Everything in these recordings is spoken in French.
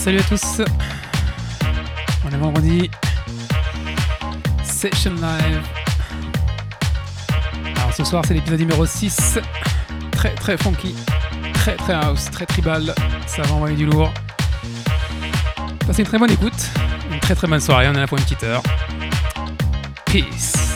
Salut à tous. On est vendredi. Session live. Alors ce soir c'est l'épisode numéro 6. Très très funky. Très très house. Très tribal. Ça va envoyer du lourd. Passez une très bonne écoute. Une très très bonne soirée. On est là pour une petite heure. Peace.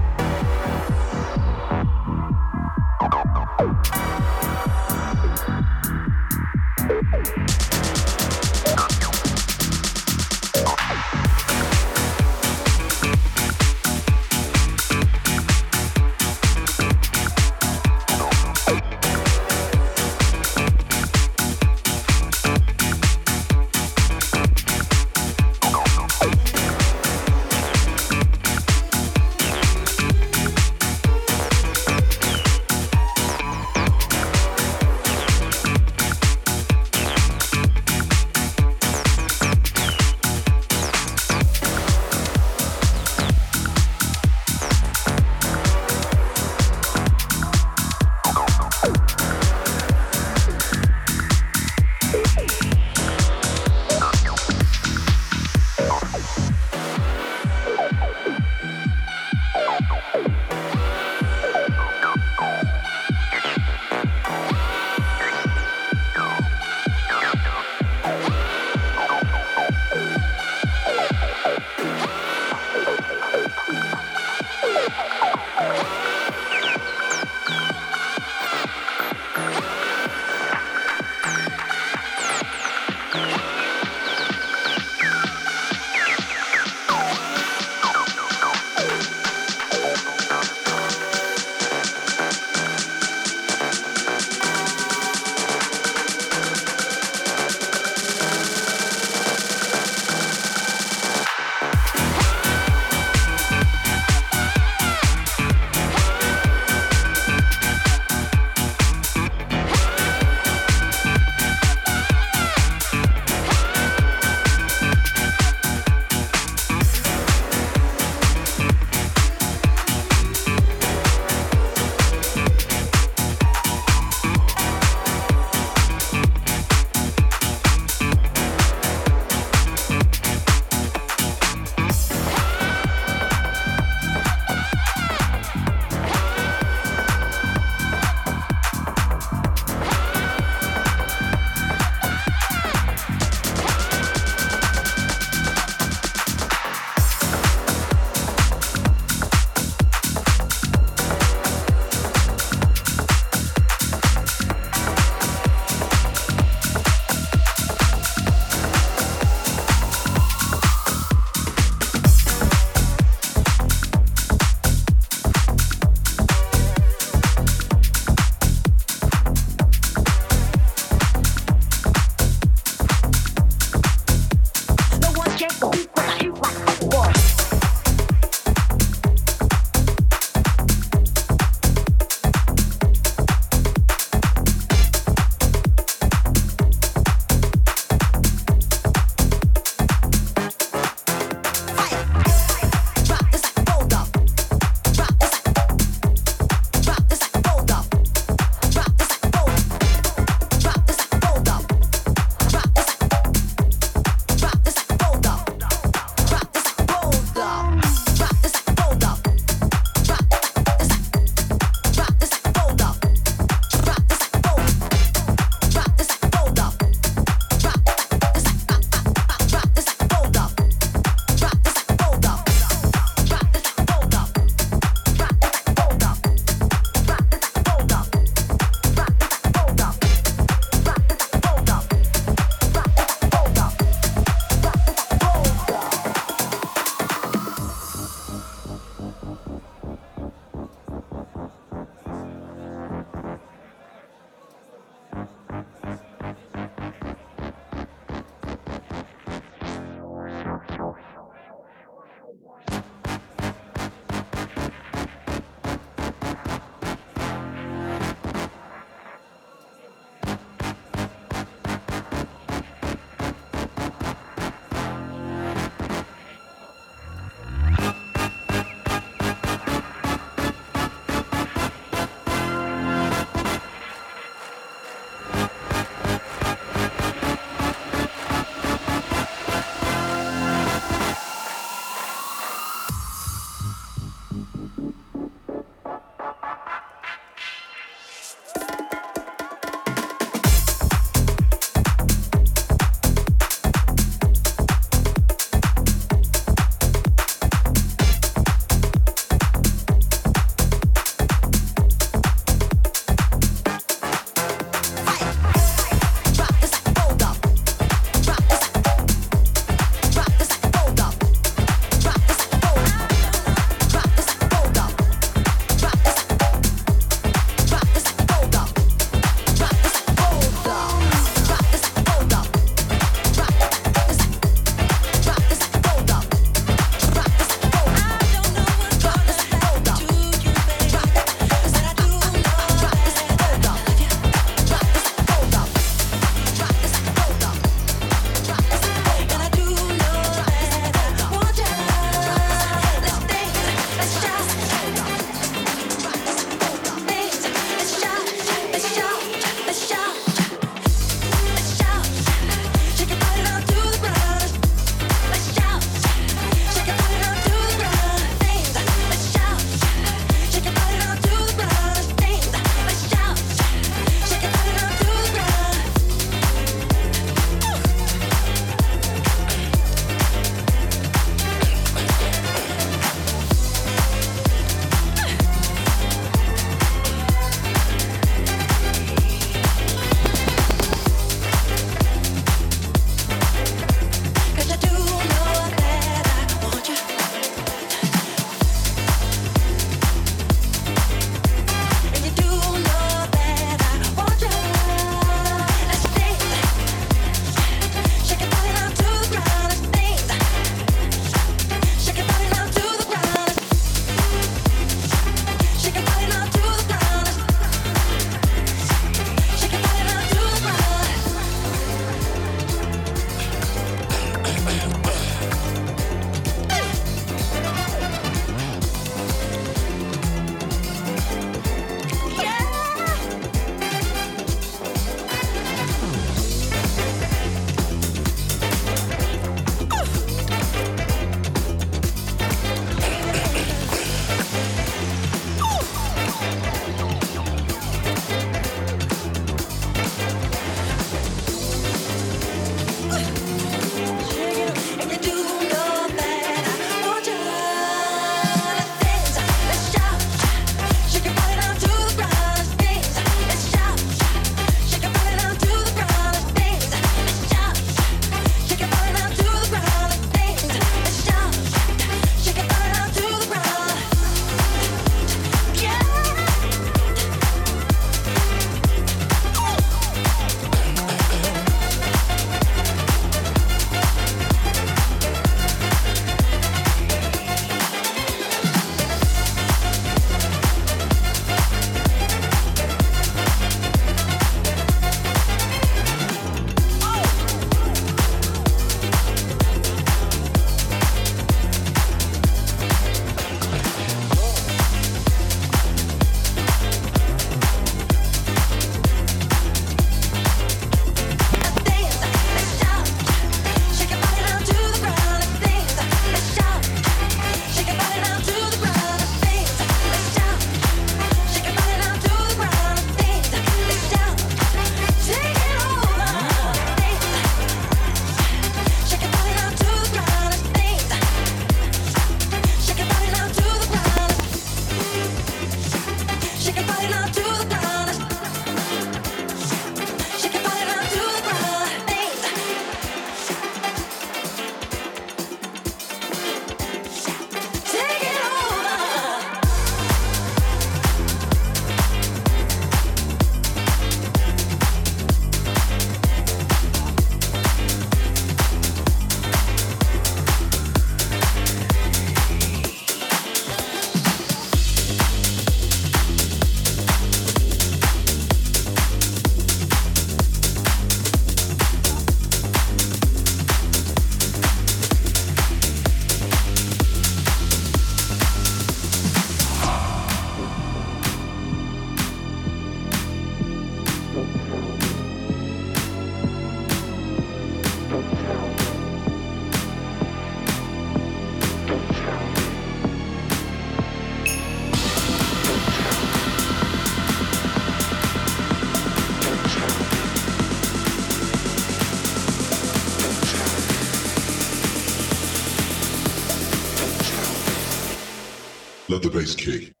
database key.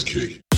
Bass kick.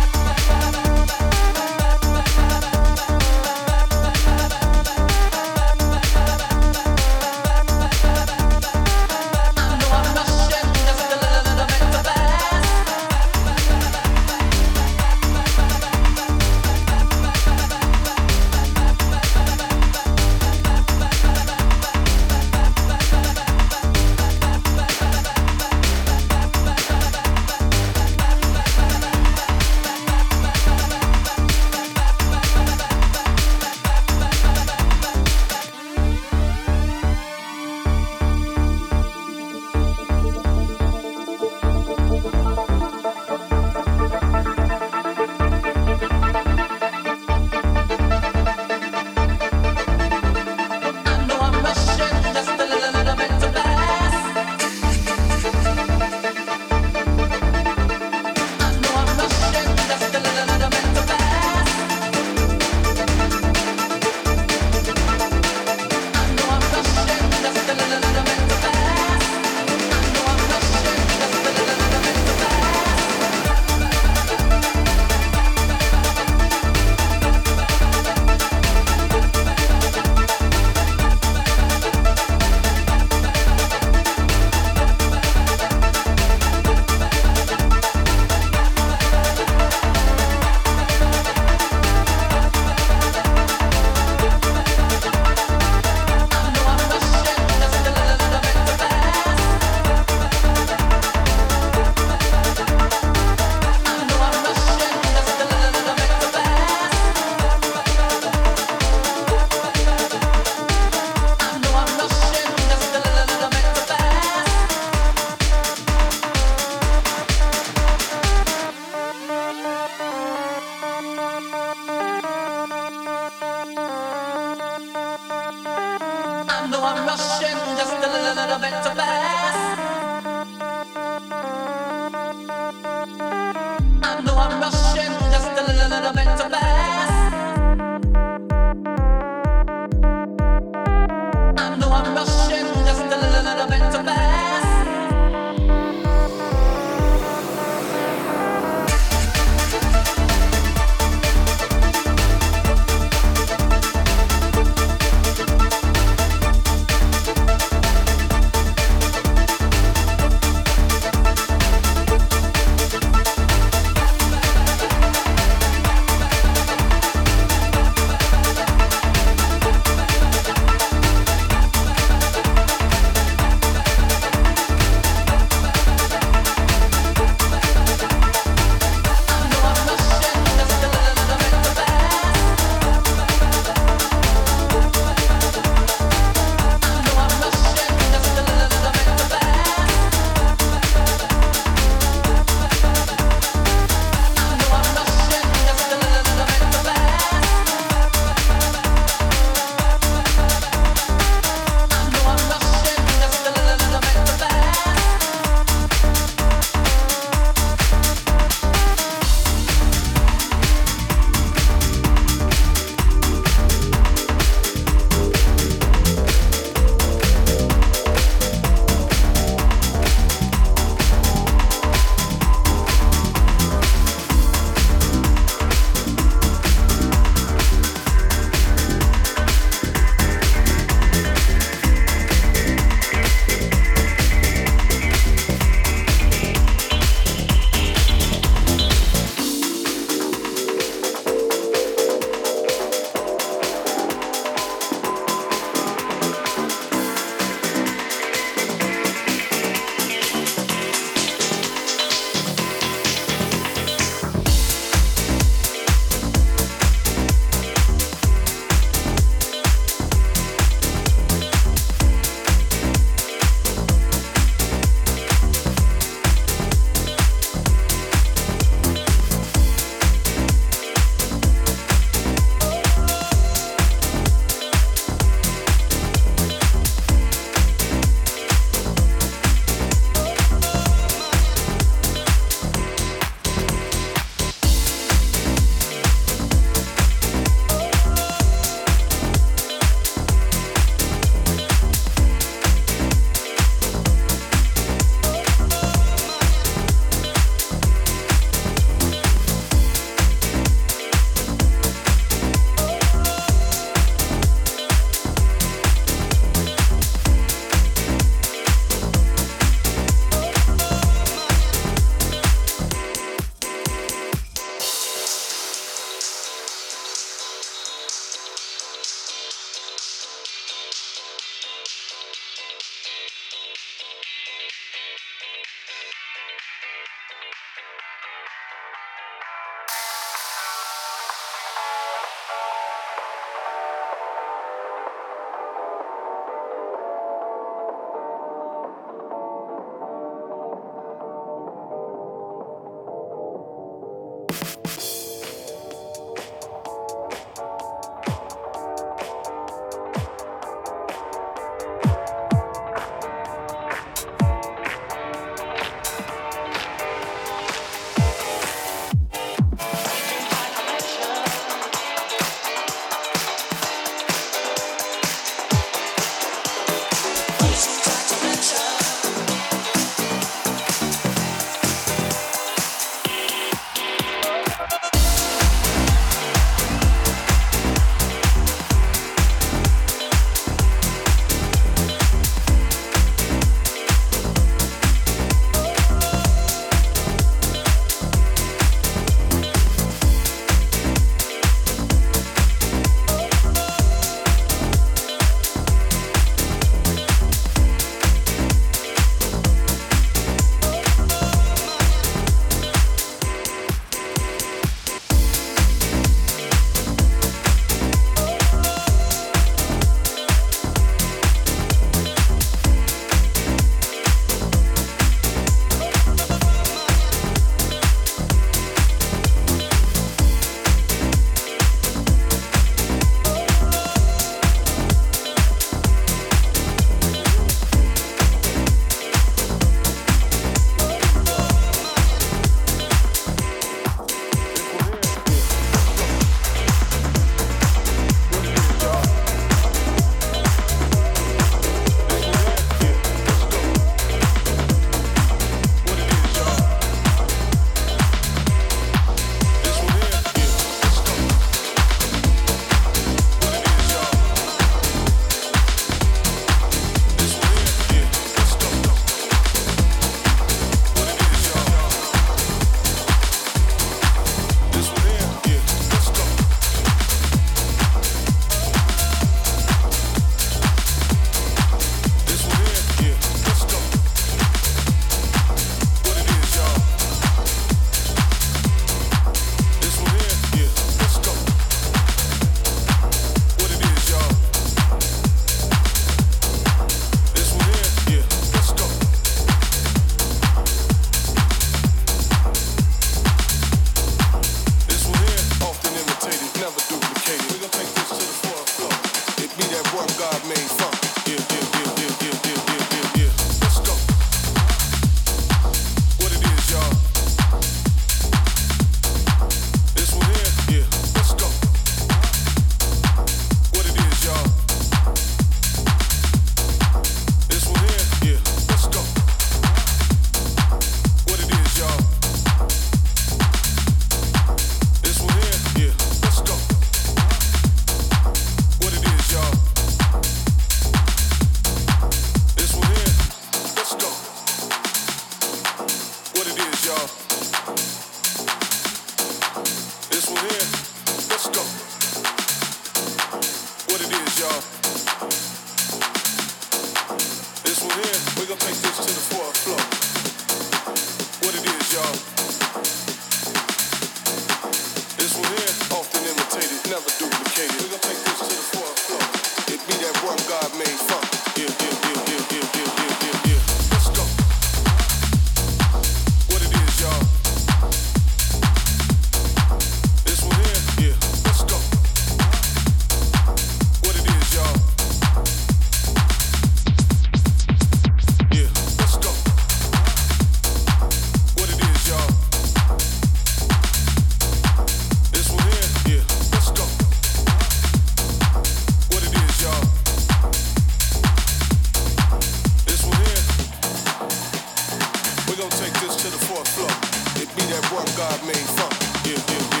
God made fun. Yeah, yeah, yeah.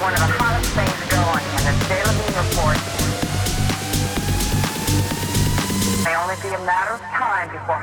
one of the hottest things going in the Daily Report. May only be a matter of time before...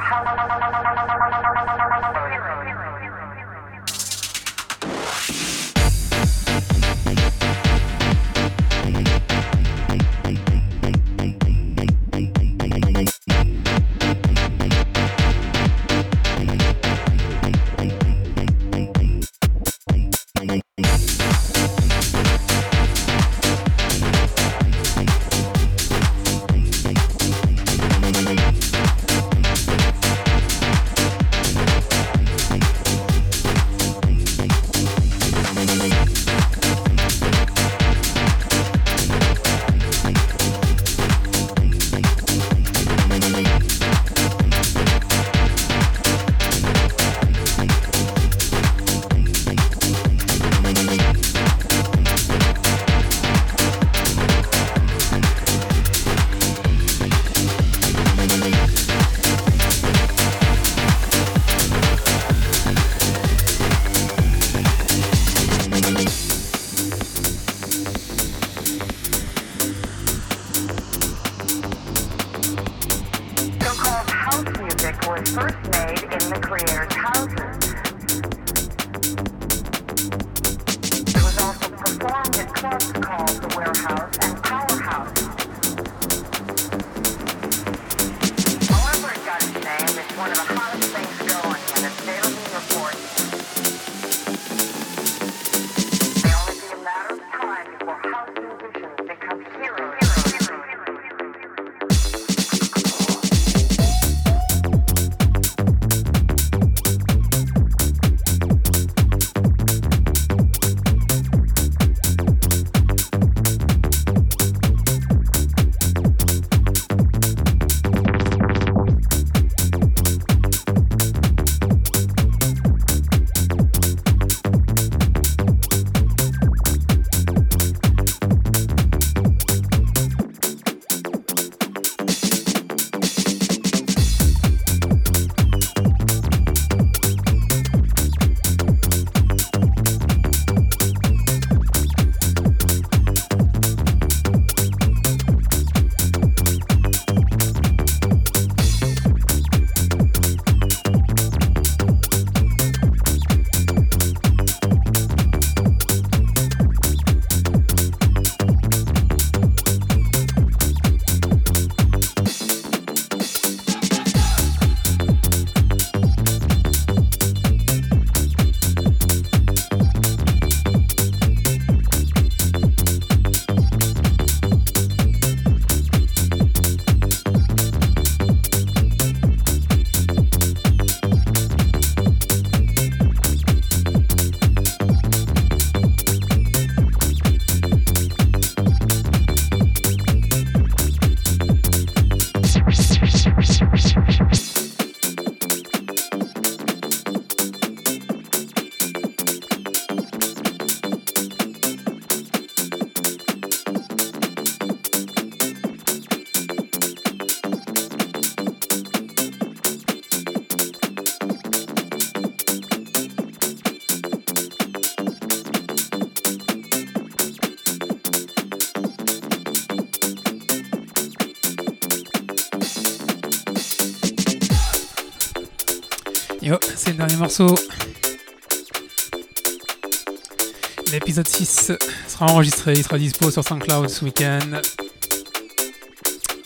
L'épisode 6 sera enregistré, il sera dispo sur SoundCloud ce week-end.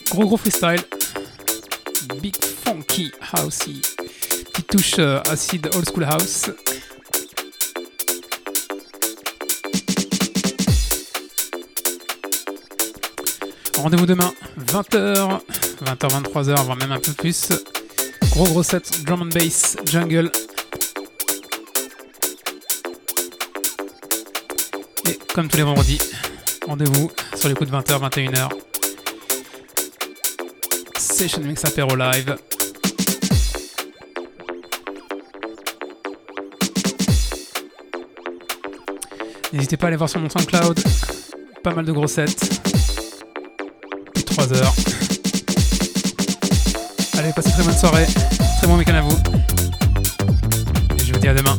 Gros gros freestyle. Big funky housey. Petite touche euh, acide old school house. Rendez-vous demain, 20h, 20h, 23h, voire même un peu plus. Gros gros set, drum and bass, jungle. Comme tous les vendredis, rendez-vous sur les coups de 20h, 21h. Session Mix Apéro Live. N'hésitez pas à aller voir sur mon SoundCloud. Pas mal de gros sets. Plus 3 heures. Allez, passez très bonne soirée. Très bon week-end à vous. Et je vous dis à demain.